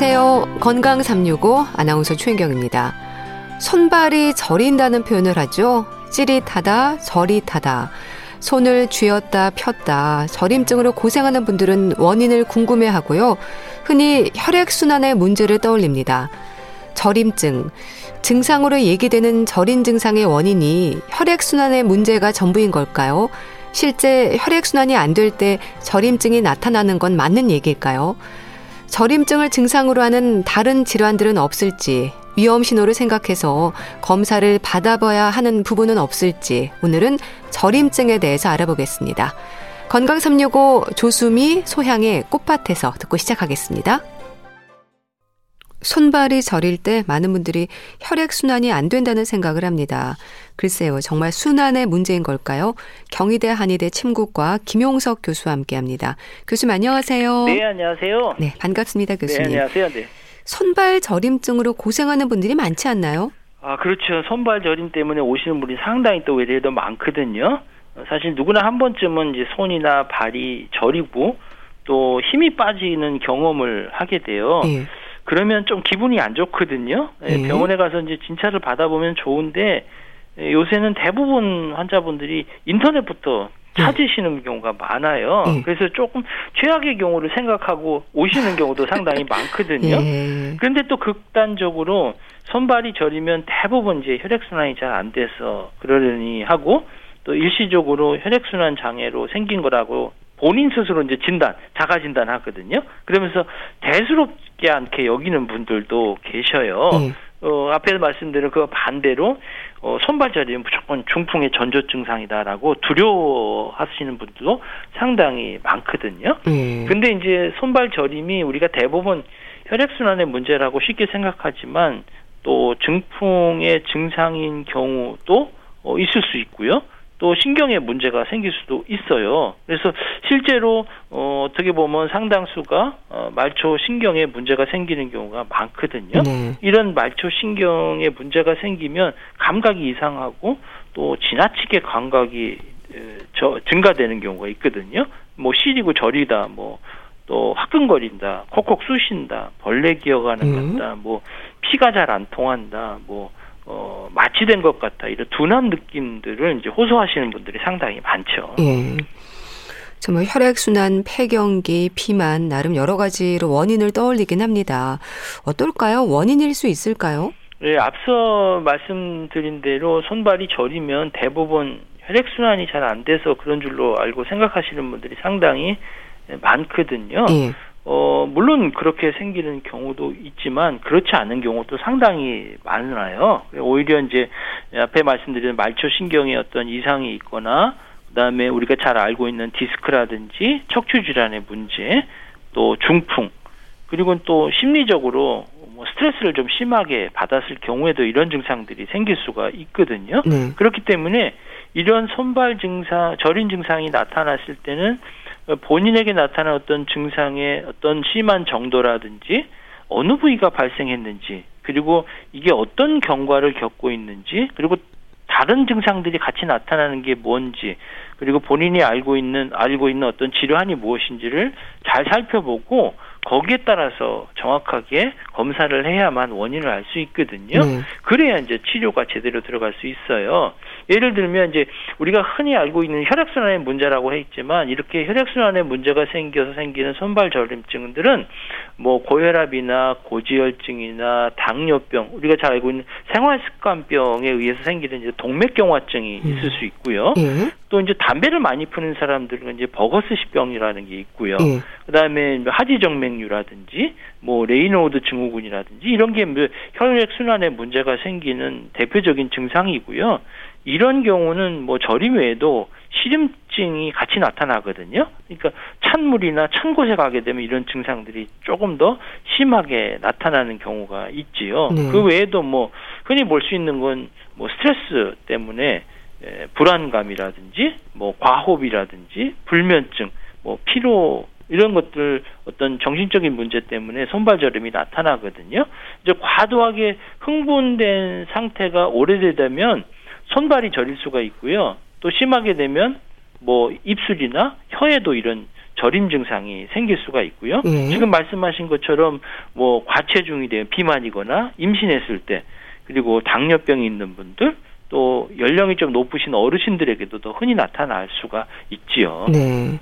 안녕하세요. 건강 365 아나운서 최인경입니다. 손발이 저린다는 표현을 하죠. 찌릿하다, 저릿하다. 손을 쥐었다 폈다 저림증으로 고생하는 분들은 원인을 궁금해 하고요. 흔히 혈액순환의 문제를 떠올립니다. 저림증. 증상으로 얘기되는 저린 증상의 원인이 혈액순환의 문제가 전부인 걸까요? 실제 혈액순환이 안 될 때 저림증이 나타나는 건 맞는 얘기일까요? 저림증을 증상으로 하는 다른 질환들은 없을지 위험 신호를 생각해서 검사를 받아봐야 하는 부분은 없을지 오늘은 저림증에 대해서 알아보겠습니다. 건강 365 조수미 소향의 꽃밭에서 듣고 시작하겠습니다. 손발이 저릴 때 많은 분들이 혈액순환이 안 된다는 생각을 합니다. 글쎄요, 정말 순환의 문제인 걸까요? 경희대 한의대 침구과 김용석 교수와 함께 합니다. 교수님 안녕하세요. 네, 안녕하세요. 네, 반갑습니다, 교수님. 네, 안녕하세요. 네. 손발 저림증으로 고생하는 분들이 많지 않나요? 아, 그렇죠. 손발 저림 때문에 오시는 분이 상당히 또 외래도 많거든요. 사실 누구나 한 번쯤은 이제 손이나 발이 저리고 또 힘이 빠지는 경험을 하게 돼요. 예. 그러면 좀 기분이 안 좋거든요. 예. 병원에 가서 이제 진찰을 받아보면 좋은데 요새는 대부분 환자분들이 인터넷부터 네. 찾으시는 경우가 많아요. 네. 그래서 조금 최악의 경우를 생각하고 오시는 경우도 상당히 많거든요. 네. 그런데 또 극단적으로 손발이 저리면 대부분 이제 혈액순환이 잘 안 돼서 그러려니 하고 또 일시적으로 혈액순환 장애로 생긴 거라고 본인 스스로 이제 진단, 자가 진단 하거든요. 그러면서 대수롭지 않게 여기는 분들도 계셔요. 네. 어, 앞에서 말씀드린 그 반대로 어, 손발 저리는 무조건 중풍의 전조 증상이다라고 두려워하시는 분들도 상당히 많거든요. 음. 근데 이제 손발 저림이 우리가 대부분 혈액순환의 문제라고 쉽게 생각하지만 또 증풍의 증상인 경우도 어, 있을 수 있고요. 또 신경에 문제가 생길 수도 있어요. 그래서 실제로 어, 어떻게 보면 상당수가 어, 말초 신경에 문제가 생기는 경우가 많거든요. 네. 이런 말초 신경에 문제가 생기면 감각이 이상하고 또 지나치게 감각이 저, 증가되는 경우가 있거든요. 뭐 시리고 저리다, 뭐 또 화끈거린다, 콕콕 쑤신다, 벌레 기어가는 음. 같다, 뭐 피가 잘 안 통한다, 뭐 어, 마취된 것 같다 이런 둔한 느낌들을 이제 호소하시는 분들이 상당히 많죠. 예. 정말 혈액순환, 폐경기, 비만 나름 여러 가지로 원인을 떠올리긴 합니다. 어떨까요? 원인일 수 있을까요? 네, 앞서 말씀드린 대로 손발이 저리면 대부분 혈액순환이 잘 안 돼서 그런 줄로 알고 생각하시는 분들이 상당히 많거든요. 예. 어, 물론 그렇게 생기는 경우도 있지만 그렇지 않은 경우도 상당히 많아요. 오히려 이제 앞에 말씀드린 말초 신경에 어떤 이상이 있거나 그다음에 우리가 잘 알고 있는 디스크라든지 척추 질환의 문제, 또 중풍, 그리고 또 심리적으로 뭐 스트레스를 좀 심하게 받았을 경우에도 이런 증상들이 생길 수가 있거든요. 네. 그렇기 때문에 이런 손발 증상, 저린 증상이 나타났을 때는 본인에게 나타난 어떤 증상의 어떤 심한 정도라든지 어느 부위가 발생했는지 그리고 이게 어떤 경과를 겪고 있는지 그리고 다른 증상들이 같이 나타나는 게 뭔지 그리고 본인이 알고 있는 알고 있는 어떤 질환이 무엇인지를 잘 살펴보고 거기에 따라서 정확하게 검사를 해야만 원인을 알 수 있거든요. 네. 그래야 이제 치료가 제대로 들어갈 수 있어요. 예를 들면 이제 우리가 흔히 알고 있는 혈액순환의 문제라고 했지만 이렇게 혈액순환의 문제가 생겨서 생기는 손발 저림증들은 뭐 고혈압이나 고지혈증이나 당뇨병 우리가 잘 알고 있는 생활습관병에 의해서 생기는 이제 동맥경화증이 음. 있을 수 있고요. 예. 또 이제 담배를 많이 피는 사람들은 이제 버거스시병이라는 게 있고요. 예. 그다음에 하지정맥류라든지 뭐 레이노드 증후군이라든지 이런 게뭐 혈액 순환에 문제가 생기는 대표적인 증상이고요. 이런 경우는 뭐 저림 외에도 시림증이 같이 나타나거든요. 그러니까 찬물이나 찬 곳에 가게 되면 이런 증상들이 조금 더 심하게 나타나는 경우가 있지요. 네. 그 외에도 뭐 흔히 볼 수 있는 건 뭐 스트레스 때문에 에, 불안감이라든지 뭐 과호흡이라든지 불면증, 뭐 피로 이런 것들 어떤 정신적인 문제 때문에 손발저림이 나타나거든요. 이제 과도하게 흥분된 상태가 오래되다면 손발이 저릴 수가 있고요. 또 심하게 되면 뭐 입술이나 혀에도 이런 저림 증상이 생길 수가 있고요. 예. 지금 말씀하신 것처럼 뭐 과체중이 되면 비만이거나 임신했을 때 그리고 당뇨병이 있는 분들 또 연령이 좀 높으신 어르신들에게도 더 흔히 나타날 수가 있지요. 네.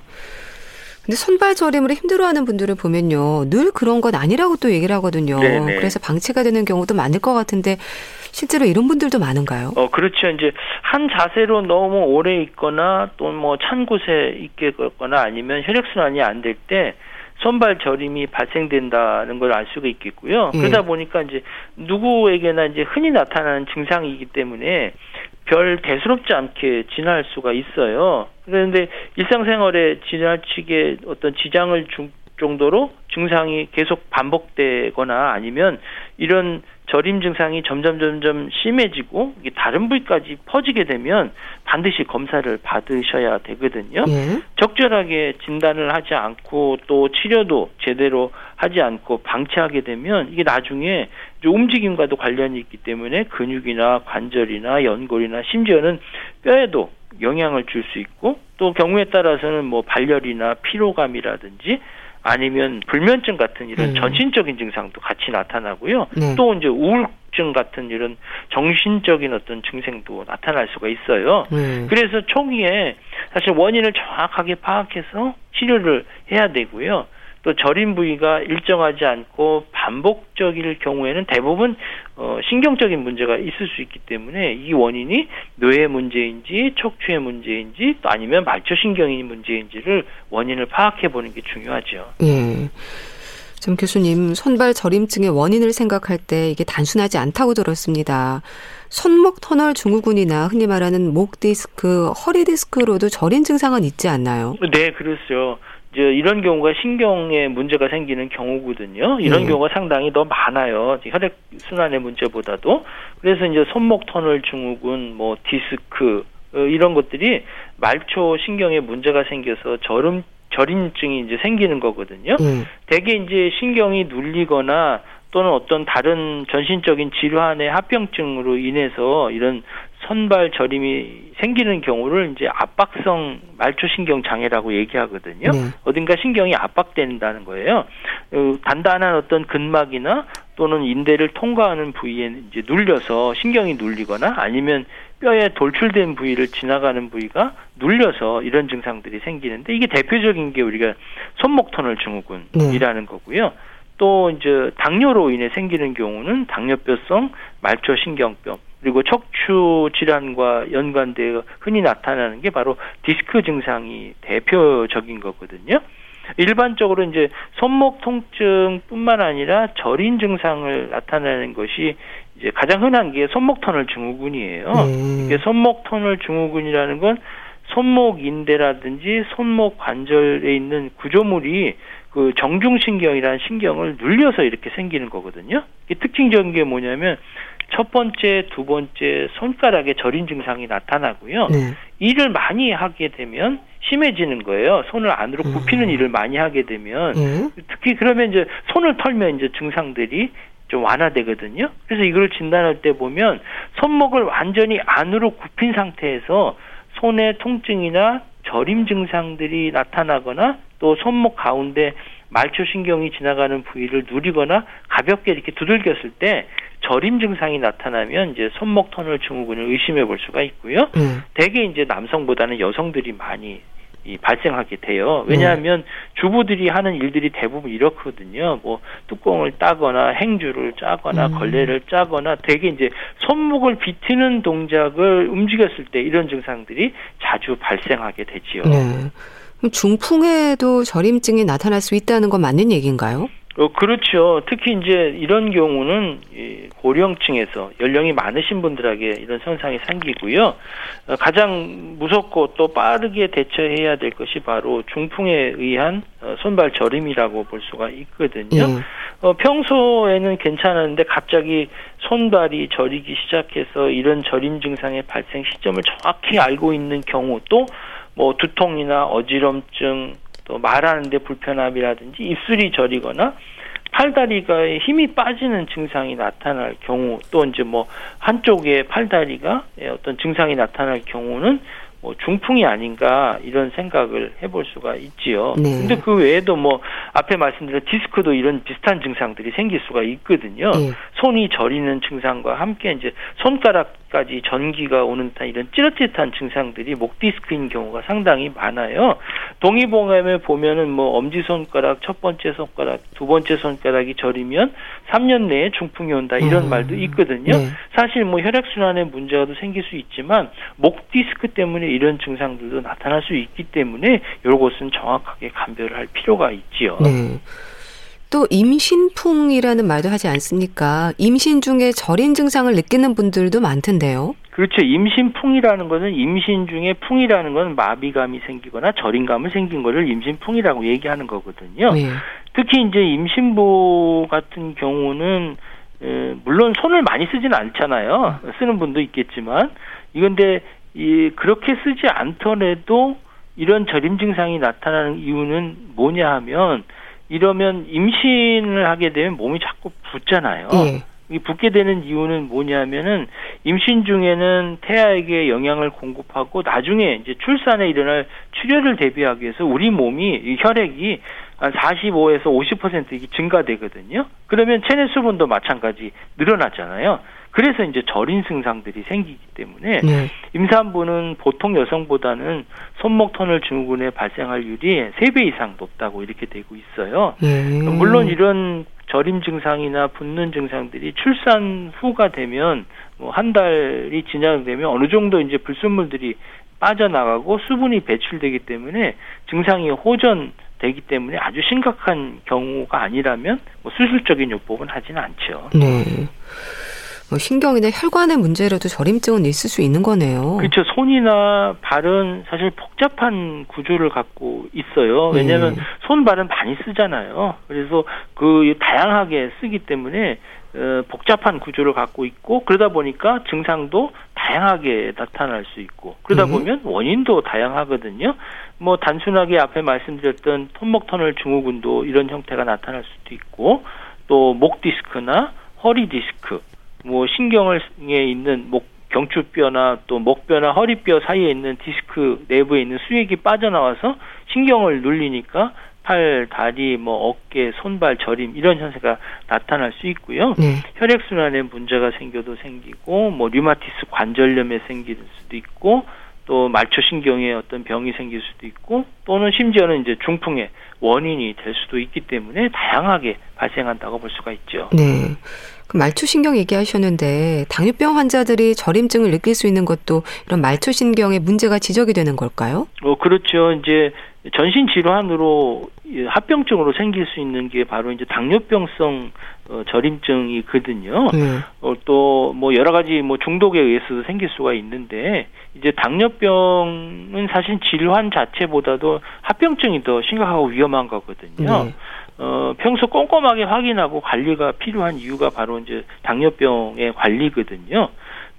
근데 손발 저림으로 힘들어하는 분들을 보면요, 늘 그런 건 아니라고 또 얘기를 하거든요. 네네. 그래서 방치가 되는 경우도 많을 것 같은데 실제로 이런 분들도 많은가요? 어 그렇죠. 이제 한 자세로 너무 오래 있거나 또 뭐 찬 곳에 있게 걷거나 아니면 혈액 순환이 안 될 때 손발 저림이 발생된다는 걸 알 수가 있겠고요. 예. 그러다 보니까 이제 누구에게나 이제 흔히 나타나는 증상이기 때문에 별 대수롭지 않게 지날 수가 있어요. 그런데 일상생활에 지나치게 어떤 지장을 줄 정도로 증상이 계속 반복되거나 아니면 이런 저림 증상이 점점 점점 심해지고 다른 부위까지 퍼지게 되면 반드시 검사를 받으셔야 되거든요. 예. 적절하게 진단을 하지 않고 또 치료도 제대로 하지 않고 방치하게 되면 이게 나중에 움직임과도 관련이 있기 때문에 근육이나 관절이나 연골이나 심지어는 뼈에도 영향을 줄 수 있고 또 경우에 따라서는 뭐 발열이나 피로감이라든지 아니면 불면증 같은 이런 음. 전신적인 증상도 같이 나타나고요. 네. 또 이제 우울증 같은 이런 정신적인 어떤 증상도 나타날 수가 있어요. 네. 그래서 초기에 사실 원인을 정확하게 파악해서 치료를 해야 되고요. 또 저림 부위가 일정하지 않고 반복적일 경우에는 대부분 어, 신경적인 문제가 있을 수 있기 때문에 이 원인이 뇌의 문제인지 척추의 문제인지 또 아니면 말초신경이 문제인지를 원인을 파악해 보는 게 중요하죠. 예. 좀 교수님 손발 저림증의 원인을 생각할 때 이게 단순하지 않다고 들었습니다. 손목 터널 증후군이나 흔히 말하는 목 디스크, 허리 디스크로도 저림 증상은 있지 않나요? 네, 그렇죠. 이제 이런 경우가 신경에 문제가 생기는 경우거든요. 이런 음. 경우가 상당히 더 많아요. 혈액 순환의 문제보다도. 그래서 이제 손목 터널 증후군, 뭐 디스크 어, 이런 것들이 말초 신경에 문제가 생겨서 저름 저림증이 이제 생기는 거거든요. 음. 대개 이제 신경이 눌리거나 또는 어떤 다른 전신적인 질환의 합병증으로 인해서 이런 선발 저림이 생기는 경우를 이제 압박성 말초신경 장애라고 얘기하거든요. 네. 어딘가 신경이 압박된다는 거예요. 어, 단단한 어떤 근막이나 또는 인대를 통과하는 부위에 이제 눌려서 신경이 눌리거나 아니면 뼈에 돌출된 부위를 지나가는 부위가 눌려서 이런 증상들이 생기는데 이게 대표적인 게 우리가 손목 터널 증후군이라는 네. 거고요. 또 이제 당뇨로 인해 생기는 경우는 당뇨뼈성 말초신경병 그리고 척추 질환과 연관되어 흔히 나타나는 게 바로 디스크 증상이 대표적인 거거든요. 일반적으로 이제 손목 통증뿐만 아니라 저린 증상을 나타내는 것이 이제 가장 흔한 게 손목 터널 증후군이에요. 음. 이게 손목 터널 증후군이라는 건 손목 인대라든지 손목 관절에 있는 구조물이 그 정중신경이라는 신경을 눌려서 이렇게 생기는 거거든요. 이 특징적인 게 뭐냐면 첫 번째, 두 번째 손가락에 저린 증상이 나타나고요. 네. 일을 많이 하게 되면 심해지는 거예요. 손을 안으로 음. 굽히는 음. 일을 많이 하게 되면 음. 특히 그러면 이제 손을 털면 이제 증상들이 좀 완화되거든요. 그래서 이걸 진단할 때 보면 손목을 완전히 안으로 굽힌 상태에서 손의 통증이나 저림 증상들이 나타나거나 또 손목 가운데 말초신경이 지나가는 부위를 누리거나 가볍게 이렇게 두들겼을 때 저림 증상이 나타나면 이제 손목 터널 증후군을 의심해 볼 수가 있고요. 음. 대개 이제 남성보다는 여성들이 많이 이 발생하게 돼요. 왜냐하면 음. 주부들이 하는 일들이 대부분 이렇거든요. 뭐 뚜껑을 따거나 행주를 짜거나 음. 걸레를 짜거나 대개 이제 손목을 비트는 동작을 움직였을 때 이런 증상들이 자주 발생하게 되지요. 네. 중풍에도 저림증이 나타날 수 있다는 건 맞는 얘기인가요? 어, 그렇죠. 특히 이제 이런 경우는 고령층에서 연령이 많으신 분들에게 이런 현상이 생기고요. 어, 가장 무섭고 또 빠르게 대처해야 될 것이 바로 중풍에 의한 어, 손발 저림이라고 볼 수가 있거든요. 음. 어, 평소에는 괜찮았는데 갑자기 손발이 저리기 시작해서 이런 저림 증상의 발생 시점을 정확히 알고 있는 경우 또뭐 두통이나 어지럼증 또 말하는데 불편함이라든지 입술이 저리거나 팔다리가 힘이 빠지는 증상이 나타날 경우 또 이제 뭐 한쪽에 팔다리가 어떤 증상이 나타날 경우는 뭐 중풍이 아닌가 이런 생각을 해볼 수가 있지요. 네. 근데 그 외에도 뭐 앞에 말씀드린 디스크도 이런 비슷한 증상들이 생길 수가 있거든요. 네. 손이 저리는 증상과 함께 이제 손가락까지 전기가 오는 듯한 이런 찌릿찌릿한 증상들이 목 디스크인 경우가 상당히 많아요. 동의보감에 보면은 뭐 엄지 손가락, 첫 번째 손가락, 두 번째 손가락이 저리면 3년 내에 중풍이 온다 이런 음. 말도 있거든요. 네. 사실 뭐 혈액 순환에 문제가 생길 수 있지만 목 디스크 때문에 이런 증상들도 나타날 수 있기 때문에 이것은 정확하게 감별을 할 필요가 있지요. 네. 또 임신풍이라는 말도 하지 않습니까? 임신 중에 절인 증상을 느끼는 분들도 많던데요. 그렇죠. 임신풍이라는 것은 임신 중에 풍이라는 건 마비감이 생기거나 절인감을 생긴 거를 임신풍이라고 얘기하는 거거든요. 네. 특히 이제 임신부 같은 경우는 에, 물론 손을 많이 쓰지는 않잖아요. 쓰는 분도 있겠지만 이건데 이 그렇게 쓰지 않더라도 이런 저림 증상이 나타나는 이유는 뭐냐 하면 이러면 임신을 하게 되면 몸이 자꾸 붓잖아요. 예. 이 붓게 되는 이유는 뭐냐면은 임신 중에는 태아에게 영양을 공급하고 나중에 이제 출산에 일어날 출혈을 대비하기 위해서 우리 몸이 혈액이 한 45에서 50% 증가되거든요. 그러면 체내 수분도 마찬가지 늘어나잖아요. 그래서 이제 절인 증상들이 생기기 때문에 네. 임산부는 보통 여성보다는 손목 터널 증후군에 발생할 율이 3배 이상 높다고 이렇게 되고 있어요. 네. 물론 이런 절임 증상이나 붓는 증상들이 출산 후가 되면 뭐 한 달이 지나되면 어느 정도 이제 불순물들이 빠져나가고 수분이 배출되기 때문에 증상이 호전 되기 때문에 아주 심각한 경우가 아니라면 뭐 수술적인 요법은 하지는 않죠. 네. 뭐 신경이나 혈관의 문제라도 저림증은 있을 수 있는 거네요. 그렇죠. 손이나 발은 사실 복잡한 구조를 갖고 있어요. 왜냐하면 네. 손 발은 많이 쓰잖아요. 그래서 그 다양하게 쓰기 때문에 어, 복잡한 구조를 갖고 있고 그러다 보니까 증상도 다양하게 나타날 수 있고 그러다 네. 보면 원인도 다양하거든요. 뭐 단순하게 앞에 말씀드렸던 손목 터널 증후군도 이런 형태가 나타날 수도 있고 또 목 디스크나 허리 디스크 뭐 신경에 있는 목 경추뼈나 또 목뼈나 허리뼈 사이에 있는 디스크 내부에 있는 수액이 빠져나와서 신경을 눌리니까 팔, 다리, 뭐 어깨, 손발 저림 이런 현상가 나타날 수 있고요. 네. 혈액 순환에 문제가 생겨도 생기고 뭐 류마티스 관절염에 생길 수도 있고 또 말초 신경에 어떤 병이 생길 수도 있고 또는 심지어는 이제 중풍의 원인이 될 수도 있기 때문에 다양하게 발생한다고 볼 수가 있죠. 네. 그 말초신경 얘기하셨는데 당뇨병 환자들이 저림증을 느낄 수 있는 것도 이런 말초신경에 문제가 지적이 되는 걸까요? 어 그렇죠. 이제 전신 질환으로 합병증으로 생길 수 있는 게 바로 이제 당뇨병성 어, 저림증이거든요. 네. 어, 또뭐 여러 가지 뭐 중독에 의해서도 생길 수가 있는데 이제 당뇨병은 사실 질환 자체보다도 합병증이 더 심각하고 위험한 거거든요. 네. 어, 평소 꼼꼼하게 확인하고 관리가 필요한 이유가 바로 이제 당뇨병의 관리거든요.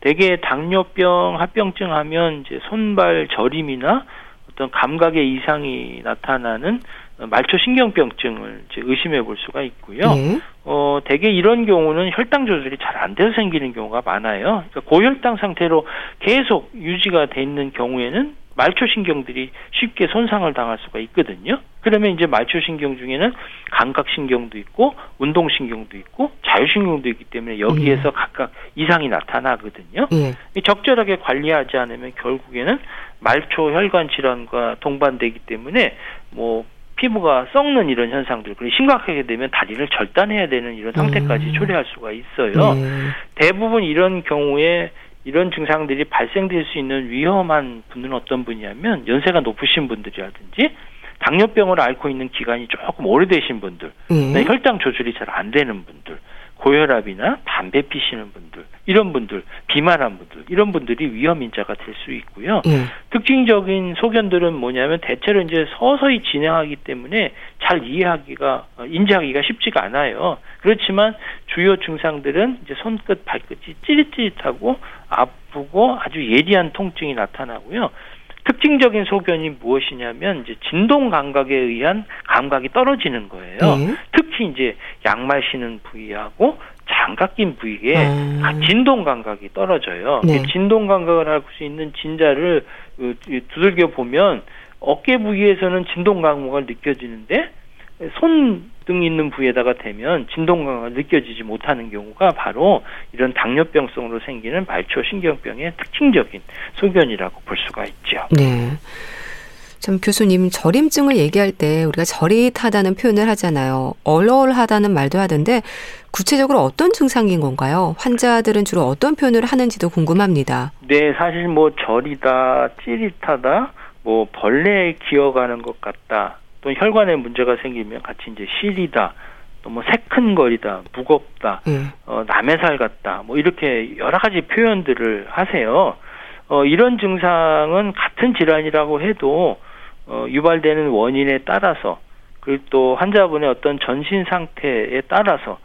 대개 당뇨병 합병증 하면 이제 손발 저림이나 어떤 감각의 이상이 나타나는 말초신경병증을 이제 의심해 볼 수가 있고요. 네. 어, 대개 이런 경우는 혈당 조절이 잘 안 돼서 생기는 경우가 많아요. 그러니까 고혈당 상태로 계속 유지가 돼 있는 경우에는 말초신경들이 쉽게 손상을 당할 수가 있거든요. 그러면 이제 말초신경 중에는 감각신경도 있고 운동신경도 있고 자율신경도 있기 때문에 여기에서 음. 각각 이상이 나타나거든요. 예. 적절하게 관리하지 않으면 결국에는 말초 혈관 질환과 동반되기 때문에 뭐 피부가 썩는 이런 현상들 그리고 심각하게 되면 다리를 절단해야 되는 이런 상태까지 음. 초래할 수가 있어요. 네. 대부분 이런 경우에 이런 증상들이 발생될 수 있는 위험한 분들은 어떤 분이냐면 연세가 높으신 분들이라든지 당뇨병을 앓고 있는 기간이 조금 오래되신 분들, 음. 혈당 조절이 잘 안 되는 분들, 고혈압이나 담배 피시는 분들, 이런 분들, 비만한 분들, 이런 분들이 위험 인자가 될 수 있고요. 음. 특징적인 소견들은 뭐냐면 대체로 이제 서서히 진행하기 때문에 잘 이해하기가 어, 인지하기가 쉽지가 않아요. 그렇지만 주요 증상들은 이제 손끝, 발끝이 찌릿찌릿하고 아프고 아주 예리한 통증이 나타나고요. 특징적인 소견이 무엇이냐면 이제 진동 감각에 의한 감각이 떨어지는 거예요. 네. 특히 이제 양말 신은 부위하고 장갑 낀 부위에 아. 진동 감각이 떨어져요. 네. 진동 감각을 할 수 있는 진자를 그, 두들겨 보면 어깨 부위에서는 진동 감각을 느껴지는데 손 등 있는 부위에다가 대면 진동감가 느껴지지 못하는 경우가 바로 이런 당뇨병성으로 생기는 말초 신경병의 특징적인 소견이라고 볼 수가 있죠. 네. 참 교수님 저림증을 얘기할 때 우리가 저릿하다는 표현을 하잖아요. 얼얼하다는 말도 하던데 구체적으로 어떤 증상인 건가요? 환자들은 주로 어떤 표현을 하는지도 궁금합니다. 네, 사실 뭐 저리다, 찌릿하다, 뭐 벌레에 기어가는 것 같다, 또 혈관에 문제가 생기면 같이 이제 시리다, 또 뭐 새큰거리다, 무겁다, 음. 어, 남의 살 같다, 뭐 이렇게 여러 가지 표현들을 하세요. 어, 이런 증상은 같은 질환이라고 해도 어, 유발되는 원인에 따라서 그리고 또 환자분의 어떤 전신 상태에 따라서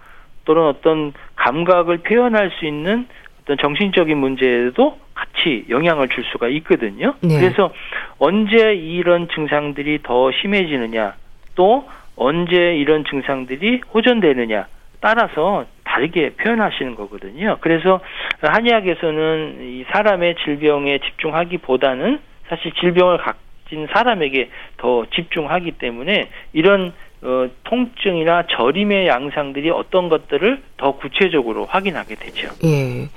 또는 어떤 감각을 표현할 수 있는 어떤 정신적인 문제에도 같이 영향을 줄 수가 있거든요. 네. 그래서 언제 이런 증상들이 더 심해지느냐, 또 언제 이런 증상들이 호전되느냐 따라서 다르게 표현하시는 거거든요. 그래서 한의학에서는 이 사람의 질병에 집중하기보다는 사실 질병을 가진 사람에게 더 집중하기 때문에 이런 어, 통증이나 저림의 양상들이 어떤 것들을 더 구체적으로 확인하게 되죠. 예.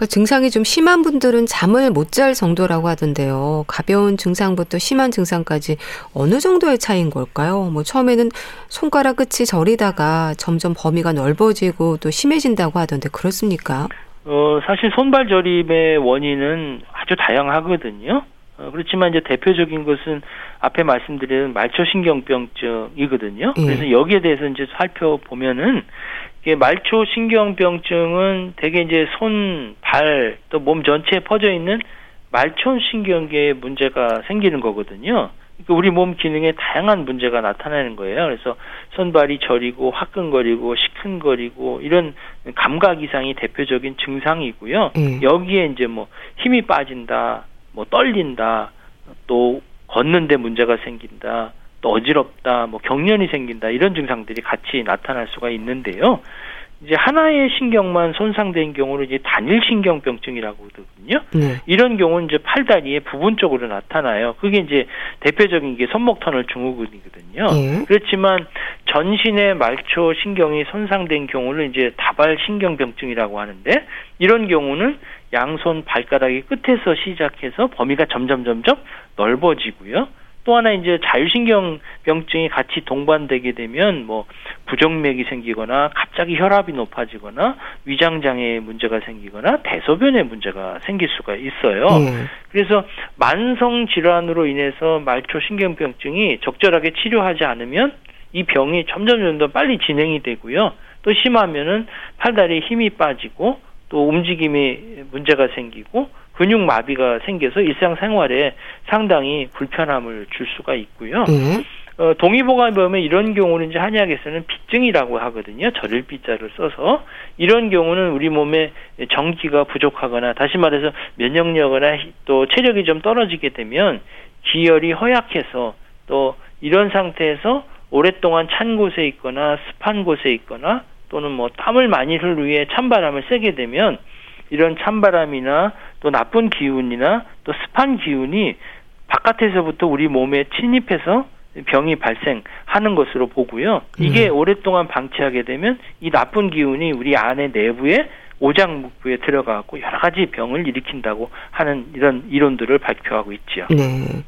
그러니까 증상이 좀 심한 분들은 잠을 못 잘 정도라고 하던데요. 가벼운 증상부터 심한 증상까지 어느 정도의 차이인 걸까요? 뭐 처음에는 손가락 끝이 저리다가 점점 범위가 넓어지고 또 심해진다고 하던데 그렇습니까? 어, 사실 손발 저림의 원인은 아주 다양하거든요. 어, 그렇지만 이제 대표적인 것은 앞에 말씀드린 말초신경병증이거든요. 예. 그래서 여기에 대해서 이제 살펴보면은 이게 말초 신경병증은 대개 이제 손, 발, 또 몸 전체에 퍼져 있는 말초 신경계에 문제가 생기는 거거든요. 그러니까 우리 몸 기능에 다양한 문제가 나타나는 거예요. 그래서 손발이 저리고 화끈거리고 시큰거리고 이런 감각 이상이 대표적인 증상이고요. 음. 여기에 이제 뭐 힘이 빠진다, 뭐 떨린다, 또 걷는데 문제가 생긴다, 또 어지럽다, 뭐 경련이 생긴다 이런 증상들이 같이 나타날 수가 있는데요. 이제 하나의 신경만 손상된 경우를 이제 단일 신경병증이라고 하거든요. 네. 이런 경우는 이제 팔다리의 부분적으로 나타나요. 그게 이제 대표적인 게 손목 터널 증후군이거든요. 네. 그렇지만 전신의 말초 신경이 손상된 경우를 이제 다발 신경병증이라고 하는데 이런 경우는 양손 발가락이 끝에서 시작해서 범위가 점점 점점 넓어지고요. 또 하나 이제 자율신경 병증이 같이 동반되게 되면 뭐 부정맥이 생기거나 갑자기 혈압이 높아지거나 위장 장애에 문제가 생기거나 대소변에 문제가 생길 수가 있어요. 음. 그래서 만성 질환으로 인해서 말초 신경 병증이 적절하게 치료하지 않으면 이 병이 점점 점점 빨리 진행이 되고요. 또 심하면은 팔다리에 힘이 빠지고 또 움직임이 문제가 생기고 근육 마비가 생겨서 일상생활에 상당히 불편함을 줄 수가 있고요. 네. 어, 동의보감에 보면 이런 경우는 이제 한의학에서는 빗증이라고 하거든요. 절일 빗자를 써서 이런 경우는 우리 몸에 전기가 부족하거나 다시 말해서 면역력이나 또 체력이 좀 떨어지게 되면 기혈이 허약해서 또 이런 상태에서 오랫동안 찬 곳에 있거나 습한 곳에 있거나 또는 뭐 땀을 많이 흘 위해 찬바람을 쐬게 되면 이런 찬바람이나 또 나쁜 기운이나 또 습한 기운이 바깥에서부터 우리 몸에 침입해서 병이 발생하는 것으로 보고요. 이게 음. 오랫동안 방치하게 되면 이 나쁜 기운이 우리 안에 내부에 오장육부에 들어가고 여러 가지 병을 일으킨다고 하는 이런 이론들을 발표하고 있죠. 네.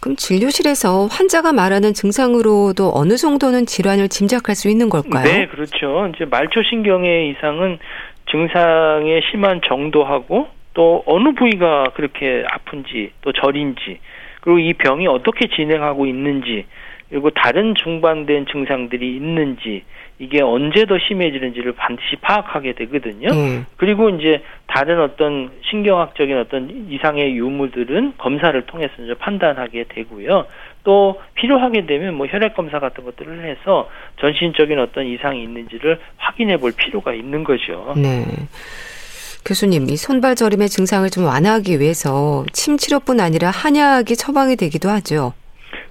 그럼 진료실에서 환자가 말하는 증상으로도 어느 정도는 질환을 짐작할 수 있는 걸까요? 네, 그렇죠. 이제 말초신경의 이상은 증상의 심한 정도하고 또 어느 부위가 그렇게 아픈지 또 저린지 그리고 이 병이 어떻게 진행하고 있는지 그리고 다른 중반된 증상들이 있는지 이게 언제 더 심해지는지를 반드시 파악하게 되거든요. 음. 그리고 이제 다른 어떤 신경학적인 어떤 이상의 유무들은 검사를 통해서 이제 판단하게 되고요. 또 필요하게 되면 뭐 혈액 검사 같은 것들을 해서 전신적인 어떤 이상이 있는지를 확인해 볼 필요가 있는 거죠. 네. 교수님, 이 손발 저림의 증상을 좀 완화하기 위해서 침 치료뿐 아니라 한약이 처방이 되기도 하죠.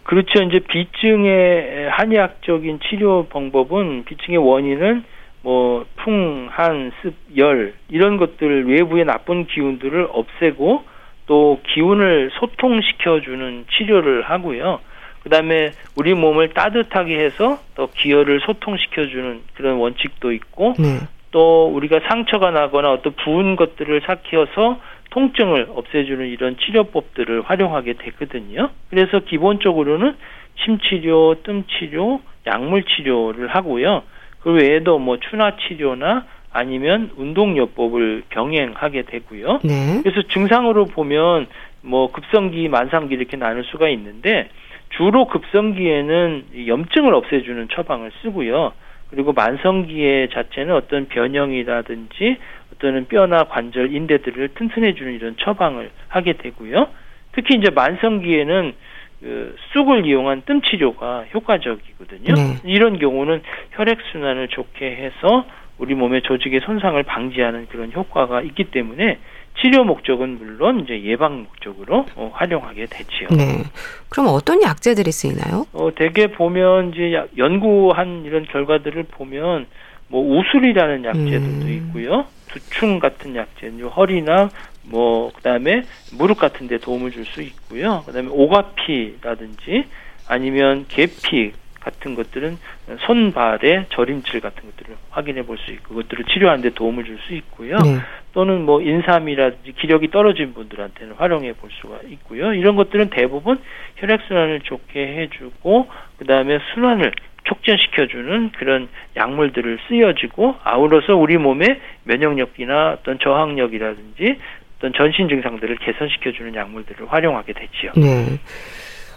그렇죠. 이제 비증의 한의학적인 치료 방법은 비증의 원인은 뭐 풍, 한, 습, 열 이런 것들 외부의 나쁜 기운들을 없애고 또 기운을 소통시켜 주는 치료를 하고요. 그다음에 우리 몸을 따뜻하게 해서 또 기혈을 소통시켜 주는 그런 원칙도 있고 네. 또 우리가 상처가 나거나 어떤 부은 것들을 삭혀서 통증을 없애주는 이런 치료법들을 활용하게 되거든요. 그래서 기본적으로는 침치료, 뜸치료, 약물 치료를 하고요. 그 외에도 뭐 추나 치료나 아니면 운동요법을 병행하게 되고요. 네. 그래서 증상으로 보면 뭐 급성기, 만상기 이렇게 나눌 수가 있는데 주로 급성기에는 염증을 없애주는 처방을 쓰고요. 그리고 만성기에 자체는 어떤 변형이라든지 어떤 뼈나 관절, 인대들을 튼튼해주는 이런 처방을 하게 되고요. 특히 이제 만성기에는 그 쑥을 이용한 뜸 치료가 효과적이거든요. 네. 이런 경우는 혈액 순환을 좋게 해서 우리 몸의 조직의 손상을 방지하는 그런 효과가 있기 때문에 치료 목적은 물론 이제 예방 목적으로 어, 활용하게 되지요. 네. 그럼 어떤 약재들이 쓰이나요? 어, 대개 보면 이제 연구한 이런 결과들을 보면 뭐 우술이라는 약재들도 음. 있고요. 두충 같은 약재, 허리나 뭐 그다음에 무릎 같은 데 도움을 줄 수 있고요. 그다음에 오가피라든지 아니면 계피 같은 것들은 손발의 저림질 같은 것들을 확인해 볼 수 있고 그것들을 치료하는 데 도움을 줄 수 있고요. 네. 또는 뭐 인삼이라든지 기력이 떨어진 분들한테는 활용해 볼 수가 있고요. 이런 것들은 대부분 혈액 순환을 좋게 해 주고 그다음에 순환을 촉진시켜주는 그런 약물들을 쓰여지고 아울러서 우리 몸의 면역력이나 어떤 저항력이라든지 어떤 전신 증상들을 개선시켜주는 약물들을 활용하게 되지요. 네.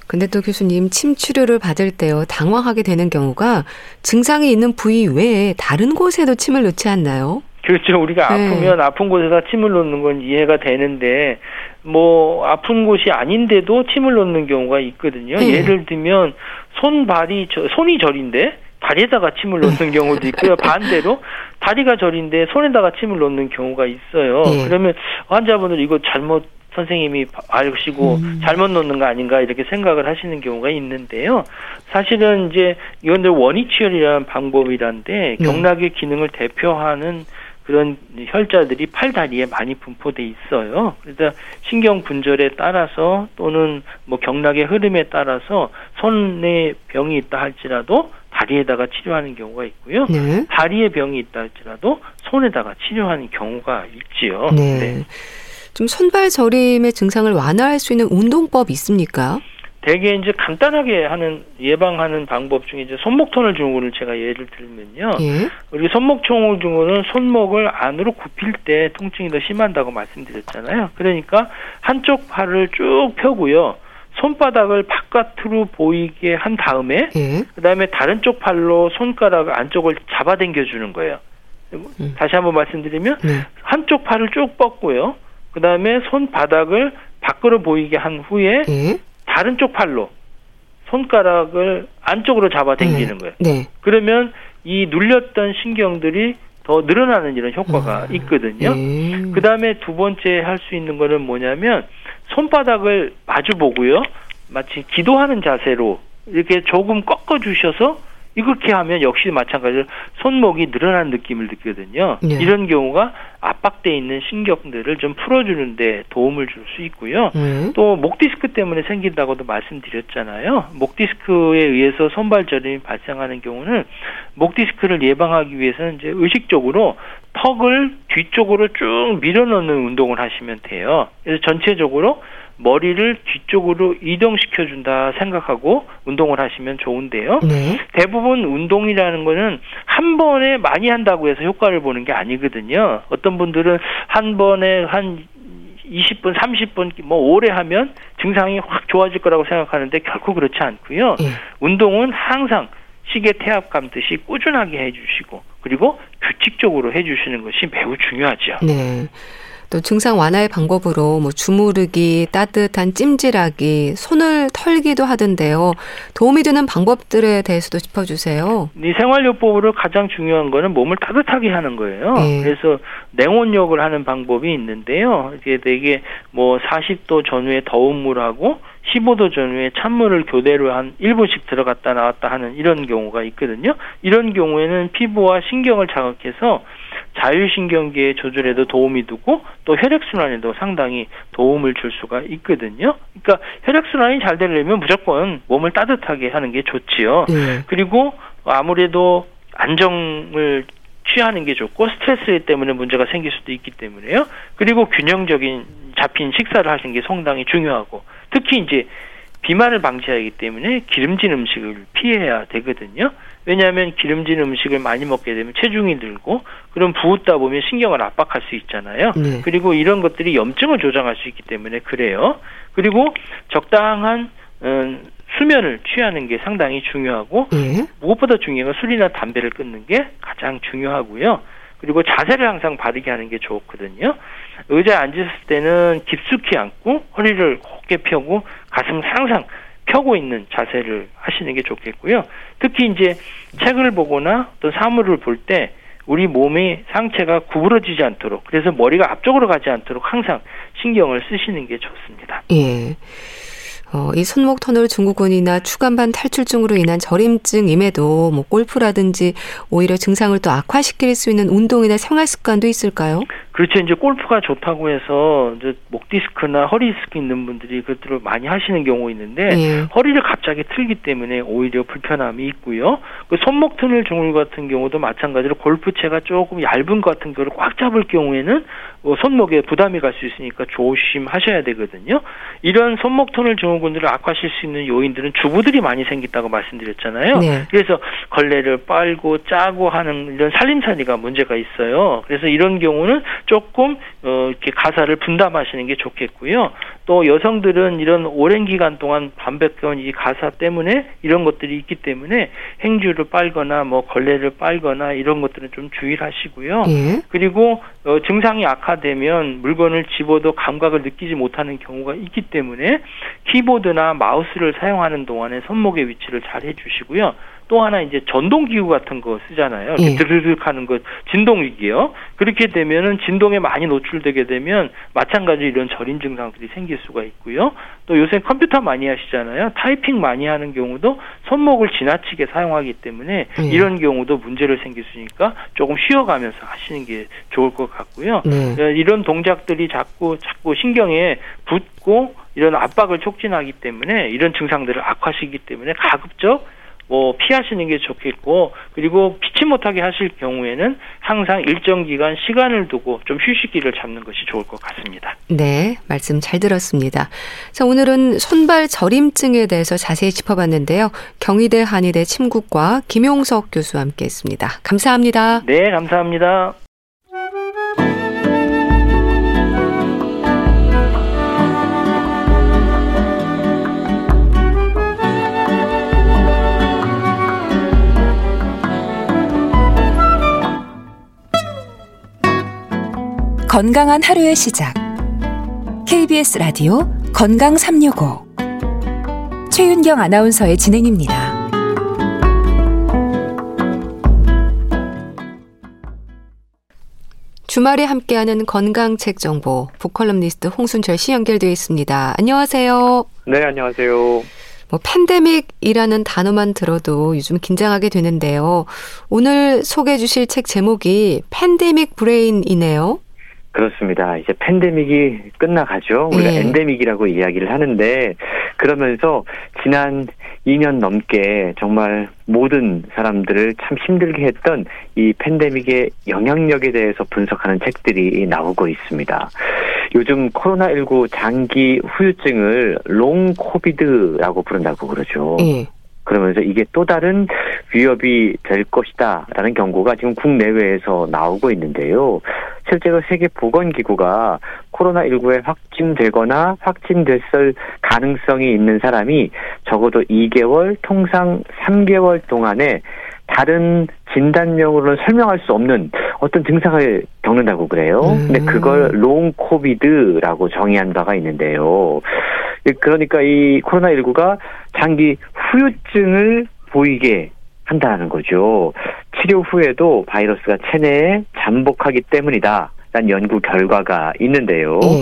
근데 또 교수님 침 치료를 받을 때요 당황하게 되는 경우가 증상이 있는 부위 외에 다른 곳에도 침을 넣지 않나요? 그렇죠. 우리가 네. 아프면 아픈 곳에다 침을 놓는 건 이해가 되는데 뭐 아픈 곳이 아닌데도 침을 놓는 경우가 있거든요. 네. 예를 들면 손 발이 저, 손이 저린데 다리에다가 침을 놓는 경우도 있고요. 반대로 다리가 저린데 손에다가 침을 놓는 경우가 있어요. 네. 그러면 환자분들 이거 잘못 선생님이 알시고 음. 잘못 놓는 거 아닌가 이렇게 생각을 하시는 경우가 있는데요. 사실은 이제 이건들 원위치열이라는 방법이란데 네. 경락의 기능을 대표하는 그런 혈자들이 팔 다리에 많이 분포돼 있어요. 그래서 신경 분절에 따라서 또는 뭐 경락의 흐름에 따라서 손에 병이 있다 할지라도 다리에다가 치료하는 경우가 있고요. 네. 다리에 병이 있다 할지라도 손에다가 치료하는 경우가 있지요. 네. 네. 좀 손발 저림의 증상을 완화할 수 있는 운동법 있습니까? 대개 이제 간단하게 하는 예방하는 방법 중에 이제 손목 터널 증후군을 제가 예를 들면요. 예? 우리 손목 터널 증후군은 손목을 안으로 굽힐 때 통증이 더 심한다고 말씀드렸잖아요. 그러니까 한쪽 팔을 쭉 펴고요. 손바닥을 바깥으로 보이게 한 다음에 예? 그다음에 다른 쪽 팔로 손가락 안쪽을 잡아당겨 주는 거예요. 음. 다시 한번 말씀드리면 네. 한쪽 팔을 쭉 뻗고요. 그다음에 손바닥을 밖으로 보이게 한 후에 예? 다른 쪽 팔로 손가락을 안쪽으로 잡아 당기는 네. 거예요. 네. 그러면 이 눌렸던 신경들이 더 늘어나는 이런 효과가 아, 있거든요. 네. 그 다음에 두 번째 할 수 있는 거는 뭐냐면 손바닥을 마주 보고요. 마치 기도하는 자세로 이렇게 조금 꺾어 주셔서 이렇게 하면 역시 마찬가지로 손목이 늘어난 느낌을 느끼거든요. 네. 이런 경우가 압박돼 있는 신경들을 좀 풀어주는데 도움을 줄 수 있고요. 네. 또목 디스크 때문에 생긴다고도 말씀드렸잖아요. 목 디스크에 의해서 손발 저림이 발생하는 경우는 목 디스크를 예방하기 위해서는 이제 의식적으로 턱을 뒤쪽으로 쭉 밀어넣는 운동을 하시면 돼요. 그래서 전체적으로 머리를 뒤쪽으로 이동시켜 준다 생각하고 운동을 하시면 좋은데요. 네. 대부분 운동이라는 거는 한 번에 많이 한다고 해서 효과를 보는 게 아니거든요. 어떤 분들은 한 번에 한 20분, 30분 뭐 오래 하면 증상이 확 좋아질 거라고 생각하는데 결코 그렇지 않고요. 네. 운동은 항상 시계 태압 감듯이 꾸준하게 해주시고 그리고 규칙적으로 해주시는 것이 매우 중요하죠. 네. 또 증상 완화의 방법으로 뭐 주무르기, 따뜻한 찜질하기, 손을 털기도 하던데요. 도움이 되는 방법들에 대해서도 짚어주세요. 이 생활요법으로 가장 중요한 거는 몸을 따뜻하게 하는 거예요. 네. 그래서 냉온욕을 하는 방법이 있는데요. 이게 되게 뭐 40도 전후에 더운 물하고 15도 전후에 찬물을 교대로 한 1분씩 들어갔다 나왔다 하는 이런 경우가 있거든요. 이런 경우에는 피부와 신경을 자극해서 자율신경계의 조절에도 도움이 되고 또 혈액순환에도 상당히 도움을 줄 수가 있거든요. 그러니까 혈액순환이 잘 되려면 무조건 몸을 따뜻하게 하는 게 좋지요. 네. 그리고 아무래도 안정을 취하는 게 좋고 스트레스 때문에 문제가 생길 수도 있기 때문에요. 그리고 균형적인 잡힌 식사를 하시는 게 상당히 중요하고 특히 이제 비만을 방지하기 때문에 기름진 음식을 피해야 되거든요. 왜냐하면 기름진 음식을 많이 먹게 되면 체중이 늘고 그럼 부었다 보면 신경을 압박할 수 있잖아요. 네. 그리고 이런 것들이 염증을 조장할 수 있기 때문에 그래요. 그리고 적당한 음, 수면을 취하는 게 상당히 중요하고 네. 무엇보다 중요한 건 술이나 담배를 끊는 게 가장 중요하고요. 그리고 자세를 항상 바르게 하는 게 좋거든요. 의자에 앉았을 때는 깊숙이 앉고 허리를 곧게 펴고 가슴 항상 펴고 있는 자세를 하시는 게 좋겠고요. 특히 이제 책을 보거나 또 사물을 볼 때 우리 몸의 상체가 구부러지지 않도록 그래서 머리가 앞쪽으로 가지 않도록 항상 신경을 쓰시는 게 좋습니다. 예. 어, 이 손목 터널 증후군이나 추간반 탈출증으로 인한 저림증임에도 뭐 골프라든지 오히려 증상을 또 악화시킬 수 있는 운동이나 생활 습관도 있을까요? 그렇죠. 이제 골프가 좋다고 해서 이제 목 디스크나 허리 디스크 있는 분들이 그것들을 많이 하시는 경우 있는데 예. 허리를 갑자기 틀기 때문에 오히려 불편함이 있고요. 그 손목 터널 증후군 같은 경우도 마찬가지로 골프채가 조금 얇은 것 같은 거를 꽉 잡을 경우에는 어, 손목에 부담이 갈 수 있으니까 조심하셔야 되거든요. 이런 손목 터널 증후군들을 악화시킬 수 있는 요인들은 주부들이 많이 생긴다고 말씀드렸잖아요. 네. 그래서 걸레를 빨고 짜고 하는 이런 살림살이가 문제가 있어요. 그래서 이런 경우는 조금 어, 이렇게 가사를 분담하시는 게 좋겠고요. 또 여성들은 이런 오랜 기간 동안 반복해온 이 가사 때문에 이런 것들이 있기 때문에 행주를 빨거나 뭐 걸레를 빨거나 이런 것들은 좀 주의를 하시고요. 예. 그리고 어, 증상이 악화되면 물건을 집어도 감각을 느끼지 못하는 경우가 있기 때문에 키보드나 마우스를 사용하는 동안에 손목의 위치를 잘 해주시고요. 또 하나 이제 전동 기구 같은 거 쓰잖아요. 예. 드르륵 하는 거 진동기기요. 그렇게 되면은 진동에 많이 노출되게 되면 마찬가지로 이런 저림 증상들이 생길 수가 있고요. 또 요새 컴퓨터 많이 하시잖아요. 타이핑 많이 하는 경우도 손목을 지나치게 사용하기 때문에 예. 이런 경우도 문제를 생길 수 있으니까 조금 쉬어가면서 하시는 게 좋을 것 같고요. 네. 어, 이런 동작들이 자꾸 자꾸 신경에 붙고 이런 압박을 촉진하기 때문에 이런 증상들을 악화시키기 때문에 가급적 뭐 피하시는 게 좋겠고 그리고 피치 못하게 하실 경우에는 항상 일정 기간 시간을 두고 좀 휴식기를 잡는 것이 좋을 것 같습니다. 네, 말씀 잘 들었습니다. 자, 오늘은 손발 저림증에 대해서 자세히 짚어봤는데요. 경희대 한의대 침구과 김용석 교수와 함께했습니다. 감사합니다. 네, 감사합니다. 건강한 하루의 시작. KBS 라디오 건강 365. 최윤경 아나운서의 진행입니다. 주말에 함께하는 건강책 정보 북컬럼니스트 홍순철 씨 연결되어 있습니다. 안녕하세요. 네, 안녕하세요. 뭐 팬데믹이라는 단어만 들어도 요즘 긴장하게 되는데요. 오늘 소개해 주실 책 제목이 팬데믹 브레인이네요. 그렇습니다. 이제 팬데믹이 끝나가죠. 우리가 네. 엔데믹이라고 이야기를 하는데 그러면서 지난 2년 넘게 정말 모든 사람들을 참 힘들게 했던 이 팬데믹의 영향력에 대해서 분석하는 책들이 나오고 있습니다. 요즘 코로나19 장기 후유증을 long COVID라고 부른다고 그러죠. 네. 그러면서 이게 또 다른 위협이 될 것이다라는 경고가 지금 국내외에서 나오고 있는데요. 실제로 세계보건기구가 코로나19에 확진되거나 확진됐을 가능성이 있는 사람이 적어도 2개월, 통상 3개월 동안에 다른 진단명으로는 설명할 수 없는 어떤 증상을 겪는다고 그래요. 음. 근데 그걸 롱 코비드라고 정의한 바가 있는데요. 그러니까 이 코로나19가 장기 후유증을 보이게 한다는 거죠. 치료 후에도 바이러스가 체내에 잠복하기 때문이다. 라는 연구 결과가 있는데요. 네.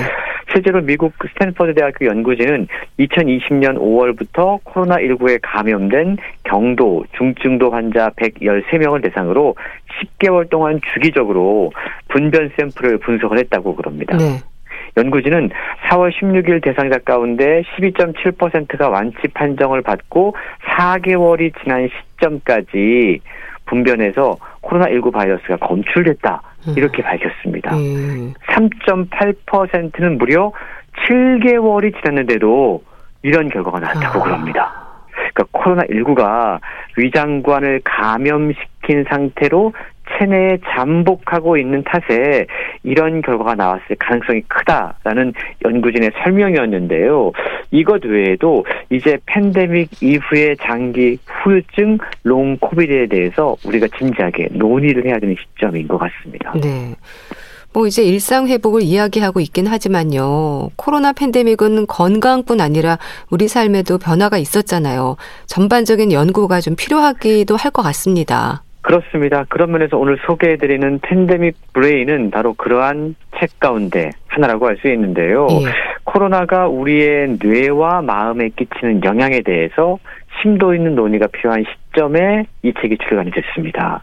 실제로 미국 스탠퍼드 대학교 연구진은 2020년 5월부터 코로나19에 감염된 경도, 중증도 환자 113명을 대상으로 10개월 동안 주기적으로 분변 샘플을 분석을 했다고 그럽니다. 네. 연구진은 4월 16일 대상자 가운데 12.7%가 완치 판정을 받고 4개월이 지난 시점까지 분변에서 코로나19 바이러스가 검출됐다. 이렇게 음. 밝혔습니다. 음. 3.8%는 무려 7개월이 지났는데도 이런 결과가 나왔다고 아. 그럽니다. 그러니까 코로나19가 위장관을 감염시킨 상태로 체내에 잠복하고 있는 탓에 이런 결과가 나왔을 가능성이 크다라는 연구진의 설명이었는데요. 이것 외에도 이제 팬데믹 이후의 장기 후유증 롱 코비드에 대해서 우리가 진지하게 논의를 해야 되는 시점인 것 같습니다. 네. 뭐 이제 일상 회복을 이야기하고 있긴 하지만요. 코로나 팬데믹은 건강뿐 아니라 우리 삶에도 변화가 있었잖아요. 전반적인 연구가 좀 필요하기도 할 것 같습니다. 그렇습니다. 그런 면에서 오늘 소개해드리는 팬데믹 브레인은 바로 그러한 책 가운데 하나라고 할 수 있는데요. 예. 코로나가 우리의 뇌와 마음에 끼치는 영향에 대해서 심도 있는 논의가 필요한 시점에 이 책이 출간이 됐습니다.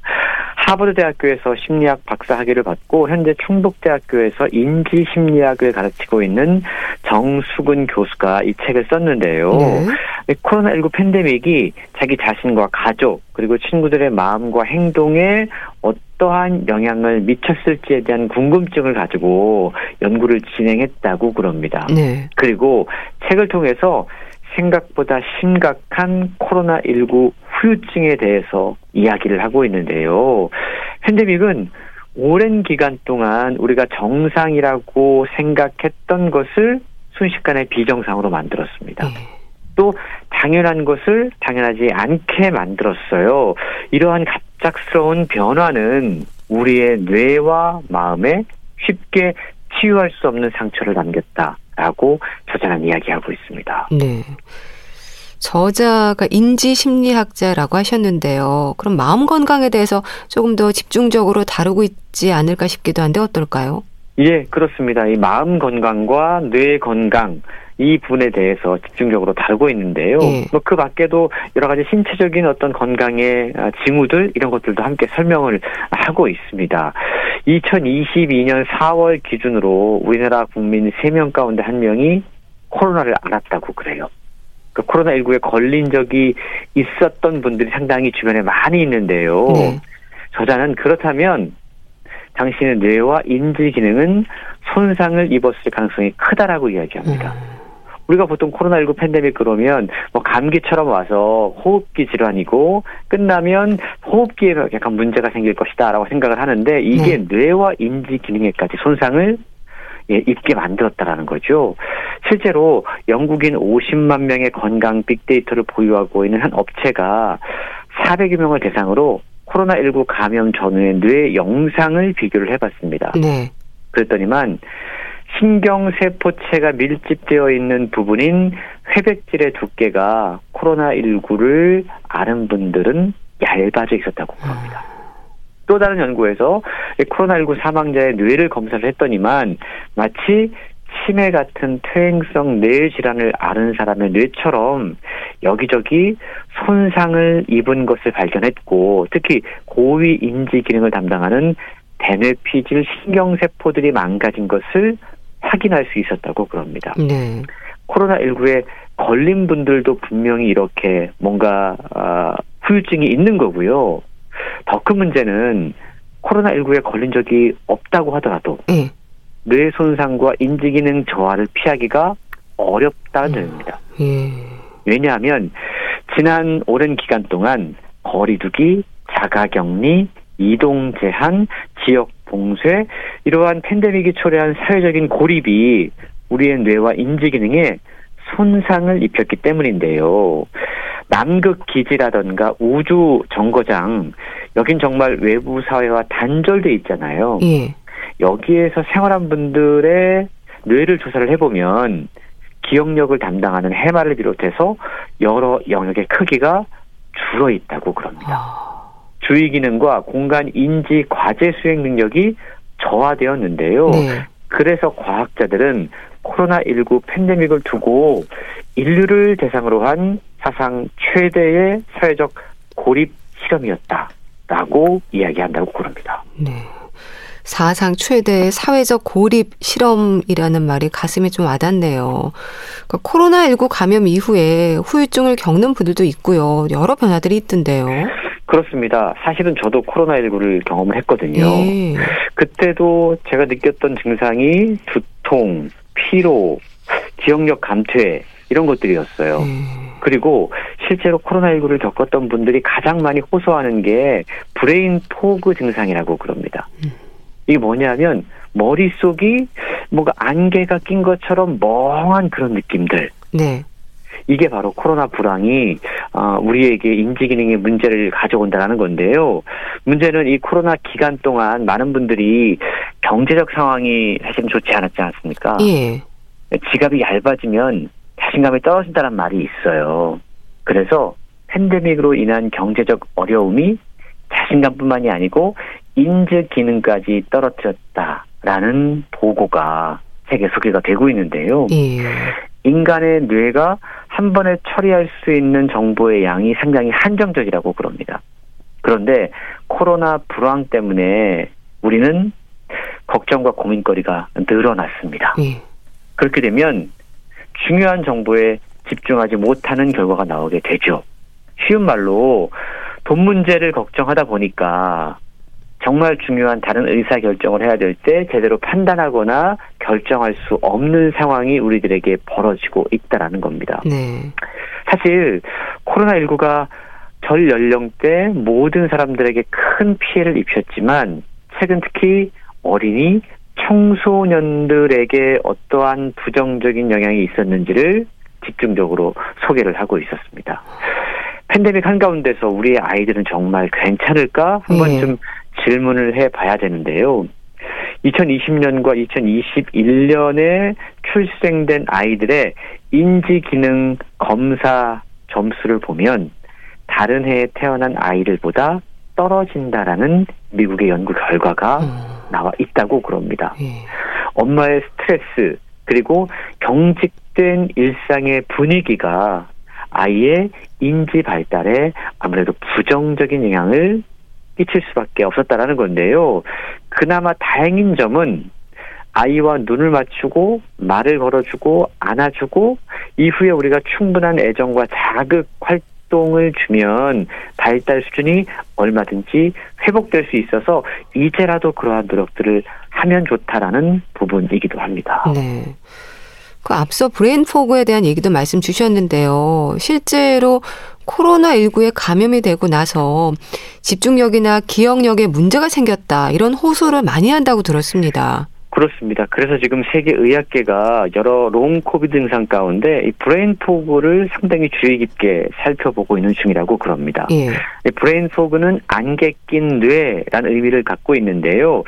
하버드 대학교에서 심리학 박사 학위를 받고 현재 충북대학교에서 인지 심리학을 가르치고 있는 정수근 교수가 이 책을 썼는데요. 네. 코로나19 팬데믹이 자기 자신과 가족 그리고 친구들의 마음과 행동에 어떠한 영향을 미쳤을지에 대한 궁금증을 가지고 연구를 진행했다고 그럽니다. 네. 그리고 책을 통해서 생각보다 심각한 코로나19 후유증에 대해서 이야기를 하고 있는데요. 팬데믹은 오랜 기간 동안 우리가 정상이라고 생각했던 것을 순식간에 비정상으로 만들었습니다. 네. 또 당연한 것을 당연하지 않게 만들었어요. 이러한 갑작스러운 변화는 우리의 뇌와 마음에 쉽게 치유할 수 없는 상처를 남겼다 라고 저자는 이야기하고 있습니다. 네. 저자가 인지 심리학자라고 하셨는데요. 그럼 마음 건강에 대해서 조금 더 집중적으로 다루고 있지 않을까 싶기도 한데 어떨까요? 예, 그렇습니다. 이 마음 건강과 뇌 건강 이 부분에 대해서 집중적으로 다루고 있는데요. 예. 뭐그 밖에도 여러 가지 신체적인 어떤 건강의 아, 징후들 이런 것들도 함께 설명을 하고 있습니다. 2022년 4월 기준으로 우리나라 국민 3명 가운데 1명이 코로나를 앓았다고 그래요. 그 코로나19에 걸린 적이 있었던 분들이 상당히 주변에 많이 있는데요. 네. 저자는 그렇다면 당신의 뇌와 인지 기능은 손상을 입었을 가능성이 크다라고 이야기합니다. 음. 우리가 보통 코로나19 팬데믹 그러면 뭐 감기처럼 와서 호흡기 질환이고 끝나면 호흡기에 약간 문제가 생길 것이다라고 생각을 하는데 이게 네. 뇌와 인지 기능에까지 손상을 예, 있게 만들었다라는 거죠. 실제로 영국인 50만 명의 건강 빅데이터를 보유하고 있는 한 업체가 400여 명을 대상으로 코로나19 감염 전후의 뇌 영상을 비교를 해봤습니다. 네. 그랬더니만 신경세포체가 밀집되어 있는 부분인 회백질의 두께가 코로나19를 아는 분들은 얇아져 있었다고 합니다. 음. 또 다른 연구에서 코로나19 사망자의 뇌를 검사를 했더니만 마치 치매 같은 퇴행성 뇌 질환을 앓은 사람의 뇌처럼 여기저기 손상을 입은 것을 발견했고 특히 고위 인지 기능을 담당하는 대뇌피질 신경세포들이 망가진 것을 확인할 수 있었다고 그럽니다. 네. 코로나19에 걸린 분들도 분명히 이렇게 뭔가 어, 후유증이 있는 거고요. 더 큰 문제는 코로나19에 걸린 적이 없다고 하더라도 네. 뇌 손상과 인지 기능 저하를 피하기가 어렵다는 점입니다. 음. 예. 왜냐하면 지난 오랜 기간 동안 거리두기, 자가격리, 이동 제한, 지역 봉쇄 이러한 팬데믹이 초래한 사회적인 고립이 우리의 뇌와 인지 기능에 손상을 입혔기 때문인데요. 남극 기지라던가 우주 정거장 여긴 정말 외부 사회와 단절돼 있잖아요. 예. 여기에서 생활한 분들의 뇌를 조사를 해보면 기억력을 담당하는 해마를 비롯해서 여러 영역의 크기가 줄어 있다고 그럽니다. 아... 주의 기능과 공간 인지 과제 수행 능력이 저하되었는데요. 네. 그래서 과학자들은 코로나19 팬데믹을 두고 인류를 대상으로 한 사상 최대의 사회적 고립 실험이었다라고 이야기한다고 그럽니다. 네. 사상 최대의 사회적 고립 실험이라는 말이 가슴에 좀 와닿네요. 그러니까 코로나19 감염 이후에 후유증을 겪는 분들도 있고요. 여러 변화들이 있던데요. 그렇습니다. 사실은 저도 코로나19를 경험을 했거든요. 네. 그때도 제가 느꼈던 증상이 두통, 피로, 기억력 감퇴 이런 것들이었어요. 네. 그리고 실제로 코로나19를 겪었던 분들이 가장 많이 호소하는 게 brain fog 증상이라고 그럽니다. 음. 이게 뭐냐면 머릿속이 뭔가 안개가 낀 것처럼 멍한 그런 느낌들. 네. 이게 바로 코로나 불황이 어, 우리에게 인지 기능의 문제를 가져온다는 건데요. 문제는 이 코로나 기간 동안 많은 분들이 경제적 상황이 사실은 좋지 않았지 않습니까? 예. 지갑이 얇아지면 자신감이 떨어진다는 말이 있어요. 그래서 팬데믹으로 인한 경제적 어려움이 자신감뿐만이 아니고 인지 기능까지 떨어뜨렸다라는 보고가 세계 소개가 되고 있는데요. 예. 인간의 뇌가 한 번에 처리할 수 있는 정보의 양이 상당히 한정적이라고 그럽니다. 그런데 코로나 불황 때문에 우리는 걱정과 고민거리가 늘어났습니다. 예. 그렇게 되면 중요한 정보에 집중하지 못하는 결과가 나오게 되죠. 쉬운 말로 돈 문제를 걱정하다 보니까 정말 중요한 다른 의사 결정을 해야 될 때 제대로 판단하거나 결정할 수 없는 상황이 우리들에게 벌어지고 있다라는 겁니다. 네. 사실 코로나19가 전 연령대 모든 사람들에게 큰 피해를 입혔지만 최근 특히 어린이 청소년들에게 어떠한 부정적인 영향이 있었는지를 집중적으로 소개를 하고 있었습니다. 팬데믹 한가운데서 우리의 아이들은 정말 괜찮을까? 한번 네. 좀 질문을 해 봐야 되는데요. 2020년과 2021년에 출생된 아이들의 인지 기능 검사 점수를 보면 다른 해에 태어난 아이들보다 떨어진다라는 미국의 연구 결과가 음. 나와 있다고 그럽니다. 예. 엄마의 스트레스 그리고 경직된 일상의 분위기가 아이의 인지 발달에 아무래도 부정적인 영향을 끼칠 수밖에 없었다라는 건데요. 그나마 다행인 점은 아이와 눈을 맞추고 말을 걸어주고 안아주고 이후에 우리가 충분한 애정과 자극 활동을 주면 발달 수준이 얼마든지 회복될 수 있어서 이제라도 그러한 노력들을 하면 좋다라는 부분이기도 합니다. 네. 그 앞서 brain fog에 대한 얘기도 말씀 주셨는데요. 실제로 코로나19에 감염이 되고 나서 집중력이나 기억력에 문제가 생겼다. 이런 호소를 많이 한다고 들었습니다. 그렇습니다. 그래서 지금 세계 의학계가 여러 long COVID 증상 가운데 이 brain fog를 상당히 주의 깊게 살펴보고 있는 중이라고 그럽니다. 예. brain fog는 안개 낀 뇌라는 의미를 갖고 있는데요.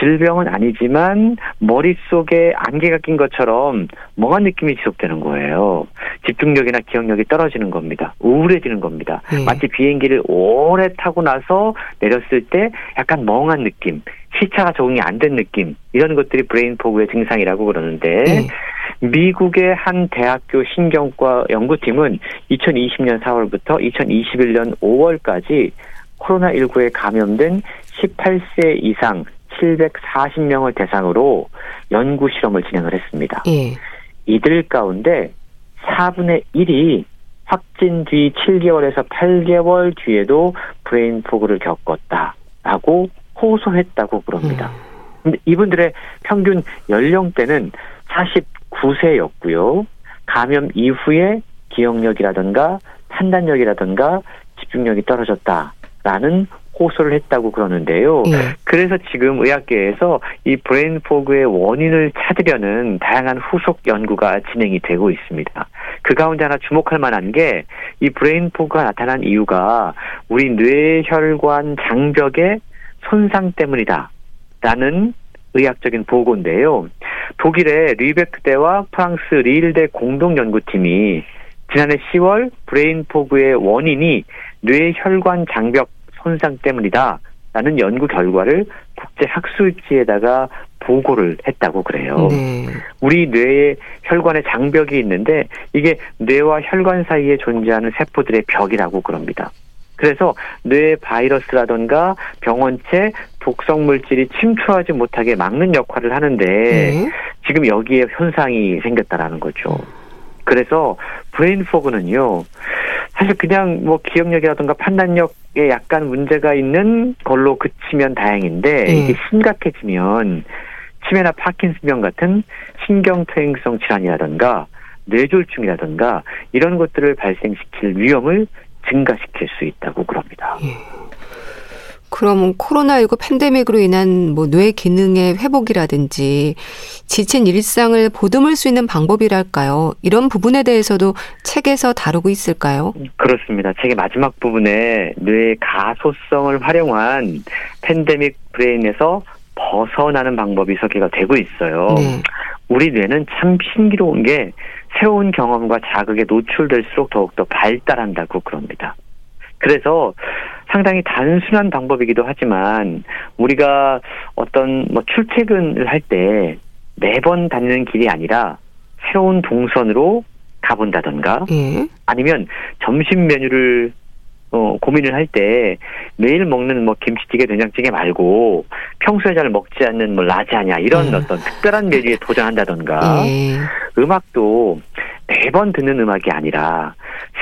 질병은 아니지만 머릿속에 안개가 낀 것처럼 멍한 느낌이 지속되는 거예요. 집중력이나 기억력이 떨어지는 겁니다. 우울해지는 겁니다. 예. 마치 비행기를 오래 타고 나서 내렸을 때 약간 멍한 느낌, 시차가 적응이 안 된 느낌 이런 것들이 brain fog의 증상이라고 그러는데 네. 미국의 한 대학교 신경과 연구팀은 2020년 4월부터 2021년 5월까지 코로나19에 감염된 18세 이상 740명을 대상으로 연구 실험을 진행을 했습니다. 네. 이들 가운데 4분의 1이 확진 뒤 7개월에서 8개월 뒤에도 brain fog를 겪었다라고 호소했다고 그럽니다. 음. 근데 이분들의 평균 연령대는 49세였고요. 감염 이후에 기억력이라든가 판단력이라든가 집중력이 떨어졌다라는 호소를 했다고 그러는데요. 예. 그래서 지금 의학계에서 이 brain fog의 원인을 찾으려는 다양한 후속 연구가 진행이 되고 있습니다. 그 가운데 하나 주목할 만한 게 이 brain fog가 나타난 이유가 우리 뇌혈관 장벽의 손상 때문이다. 라는 의학적인 보고인데요. 독일의 뤼베크 대와 프랑스 리일대 공동 연구팀이 지난해 10월 brain fog의 원인이 뇌혈관 장벽 손상 때문이다. 라는 연구 결과를 국제 학술지에다가 보고를 했다고 그래요. 네. 우리 뇌에 혈관에 장벽이 있는데 이게 뇌와 혈관 사이에 존재하는 세포들의 벽이라고 그럽니다. 그래서 뇌 바이러스라던가 병원체 독성 물질이 침투하지 못하게 막는 역할을 하는데 네. 지금 여기에 손상이 생겼다라는 거죠. 그래서 brain fog는요. 사실 그냥 뭐 기억력이라든가 판단력에 약간 문제가 있는 걸로 그치면 다행인데 네. 이게 심각해지면 치매나 파킨슨병 같은 신경퇴행성 질환이라든가 뇌졸중이라든가 이런 것들을 발생시킬 위험을 증가시킬 수 있다고 그럽니다. 예. 그럼 코로나19 팬데믹으로 인한 뭐 뇌 기능의 회복이라든지 지친 일상을 보듬을 수 있는 방법이랄까요? 이런 부분에 대해서도 책에서 다루고 있을까요? 그렇습니다. 책의 마지막 부분에 뇌 가소성을 활용한 팬데믹 브레인에서 벗어나는 방법이 소개가 되고 있어요. 네. 우리 뇌는 참 신기로운 게 새로운 경험과 자극에 노출될수록 더욱더 발달한다고 그럽니다. 그래서 상당히 단순한 방법이기도 하지만 우리가 어떤 뭐 출퇴근을 할 때 매번 다니는 길이 아니라 새로운 동선으로 가본다던가 예. 아니면 점심 메뉴를 어, 고민을 할 때 매일 먹는 뭐 김치찌개, 된장찌개 말고 평소에 잘 먹지 않는 뭐 라자냐 이런 음. 어떤 특별한 메뉴에 도전한다던가 예. 음악도 매번 듣는 음악이 아니라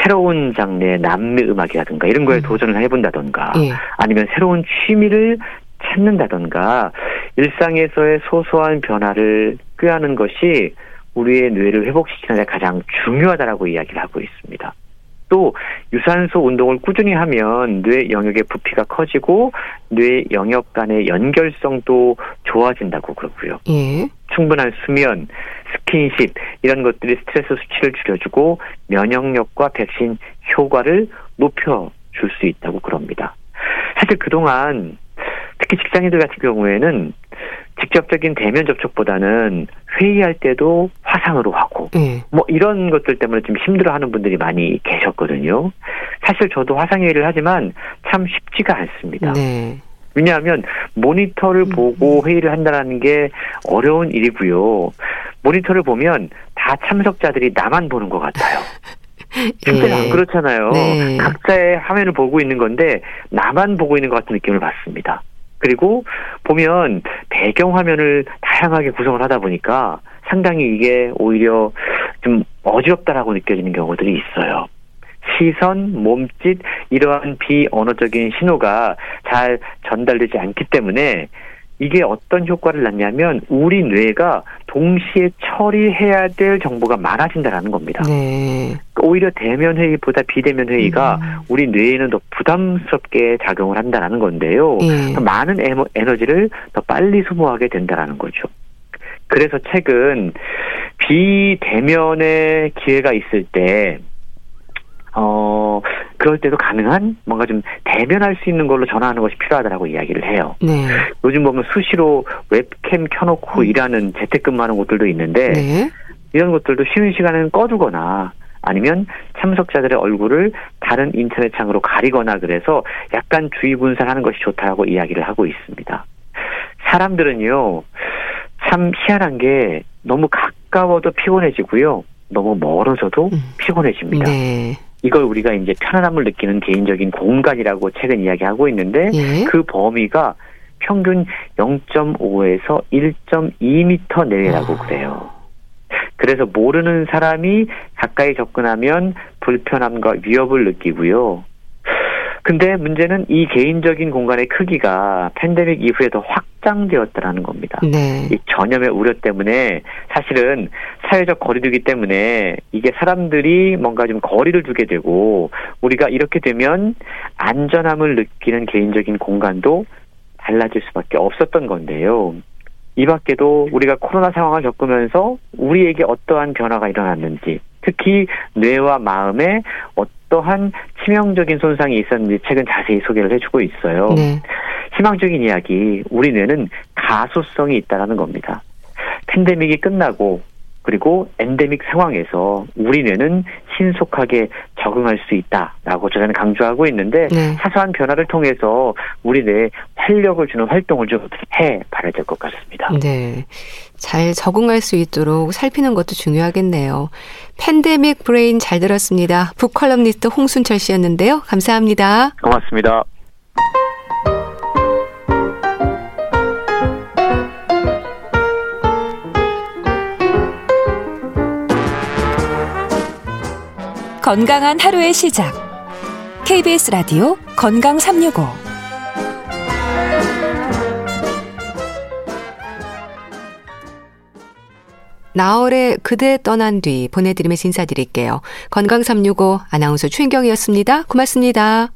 새로운 장르의 남미 음악이라든가 이런 거에 음. 도전을 해본다던가 예. 아니면 새로운 취미를 찾는다던가 일상에서의 소소한 변화를 꾀하는 것이 우리의 뇌를 회복시키는 데 가장 중요하다라고 이야기를 하고 있습니다. 또 유산소 운동을 꾸준히 하면 뇌 영역의 부피가 커지고 뇌 영역 간의 연결성도 좋아진다고 그러고요. 예. 충분한 수면, 스킨십 이런 것들이 스트레스 수치를 줄여주고 면역력과 백신 효과를 높여 줄 수 있다고 그럽니다. 사실 그동안 특히 직장인들 같은 경우에는 직접적인 대면 접촉보다는 회의할 때도 화상으로 하고 네. 뭐 이런 것들 때문에 좀 힘들어하는 분들이 많이 계셨거든요. 사실 저도 화상 회의를 하지만 참 쉽지가 않습니다. 네. 왜냐하면 모니터를 음. 보고 회의를 한다는 게 어려운 일이고요. 모니터를 보면 다 참석자들이 나만 보는 것 같아요. 실제로 예. 안 그렇잖아요. 네. 각자의 화면을 보고 있는 건데 나만 보고 있는 것 같은 느낌을 받습니다. 그리고 보면 배경 화면을 다양하게 구성을 하다 보니까 상당히 이게 오히려 좀 어지럽다라고 느껴지는 경우들이 있어요. 시선, 몸짓 이러한 비언어적인 신호가 잘 전달되지 않기 때문에 이게 어떤 효과를 낳냐면 우리 뇌가 동시에 처리해야 될 정보가 많아진다라는 겁니다. 네. 오히려 대면 회의보다 비대면 회의가 음. 우리 뇌에는 더 부담스럽게 작용을 한다라는 건데요. 네. 많은 에너지를 더 빨리 소모하게 된다라는 거죠. 그래서 책은 비대면의 기회가 있을 때 어, 그럴 때도 가능한 뭔가 좀 대면할 수 있는 걸로 전화하는 것이 필요하다라고 이야기를 해요. 네. 요즘 보면 수시로 웹캠 켜놓고 음. 일하는 재택근무하는 곳들도 있는데 네. 이런 것들도 쉬는 시간에는 꺼두거나 아니면 참석자들의 얼굴을 다른 인터넷 창으로 가리거나 그래서 약간 주의 분산하는 것이 좋다라고 이야기를 하고 있습니다. 사람들은요, 참 희한한 게 너무 가까워도 피곤해지고요. 너무 멀어져도 음. 피곤해집니다. 네. 이걸 우리가 이제 편안함을 느끼는 개인적인 공간이라고 최근 이야기하고 있는데 예. 그 범위가 평균 0.5에서 1.2m 내외라고 아. 그래요. 그래서 모르는 사람이 가까이 접근하면 불편함과 위협을 느끼고요. 근데 문제는 이 개인적인 공간의 크기가 팬데믹 이후에 더 확장되었다라는 겁니다. 네. 이 전염의 우려 때문에 사실은 사회적 거리두기 때문에 이게 사람들이 뭔가 좀 거리를 두게 되고 우리가 이렇게 되면 안전함을 느끼는 개인적인 공간도 달라질 수밖에 없었던 건데요. 이 밖에도 우리가 코로나 상황을 겪으면서 우리에게 어떠한 변화가 일어났는지, 특히 뇌와 마음에 어떠한 치명적인 손상이 있었는지 책은 자세히 소개를 해주고 있어요. 네. 희망적인 이야기, 우리 뇌는 가소성이 있다는 겁니다. 팬데믹이 끝나고 그리고 엔데믹 상황에서 우리 뇌는 신속하게 적응할 수 있다라고 저는 강조하고 있는데 네. 사소한 변화를 통해서 우리 뇌에 활력을 주는 활동을 좀 해 봐야 될 것 같습니다. 네. 잘 적응할 수 있도록 살피는 것도 중요하겠네요. 팬데믹 브레인 잘 들었습니다. 북컬럼니스트 홍순철 씨였는데요. 감사합니다. 고맙습니다. 건강한 하루의 시작. KBS 라디오 건강 365. 나월의 그대 떠난 뒤 보내드리면서 인사드릴게요. 건강 365 아나운서 최인경이었습니다. 고맙습니다.